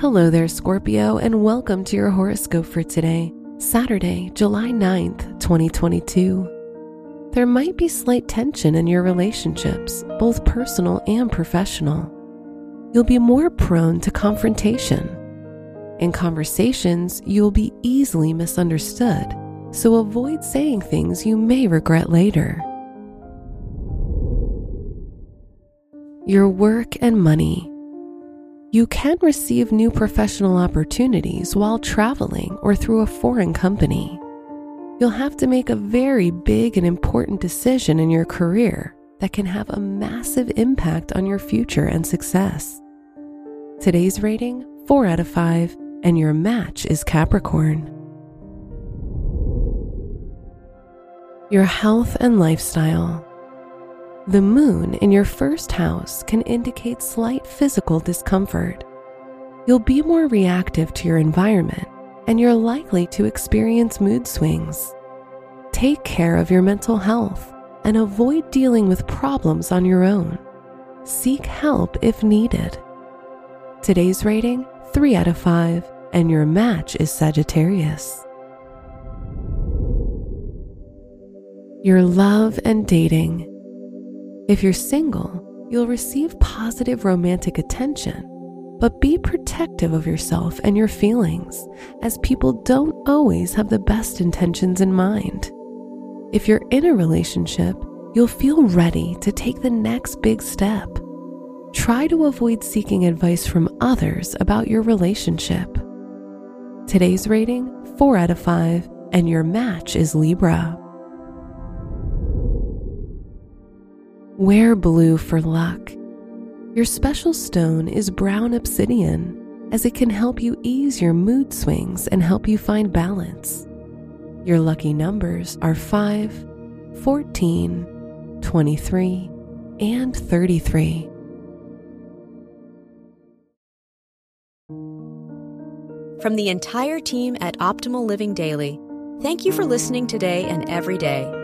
Hello there, Scorpio, and welcome to your horoscope for today, Saturday, July 9th, 2022. There might be slight tension in your relationships, both personal and professional. You'll be more prone to confrontation. In conversations, you'll be easily misunderstood, so avoid saying things you may regret later. Your work and money. You can receive new professional opportunities while traveling or through a foreign company. You'll have to make a very big and important decision in your career that can have a massive impact on your future and success. Today's rating 4 out of 5, and your match is Capricorn. Your health and lifestyle. The moon in your first house can indicate slight physical discomfort. You'll be more reactive to your environment and you're likely to experience mood swings. Take care of your mental health and avoid dealing with problems on your own. Seek help if needed. Today's rating 3 out of 5, and your match is Sagittarius. Your love and dating. If you're single, you'll receive positive romantic attention, but be protective of yourself and your feelings, as people don't always have the best intentions in mind. If you're in a relationship, you'll feel ready to take the next big step. Try to avoid seeking advice from others about your relationship. Today's rating 4 out of 5, and your match is Libra. Wear blue for luck. Your special stone is brown obsidian, as it can help you ease your mood swings and help you find balance. Your lucky numbers are 5, 14, 23, and 33. From the entire team at Optimal Living Daily, thank you for listening today and every day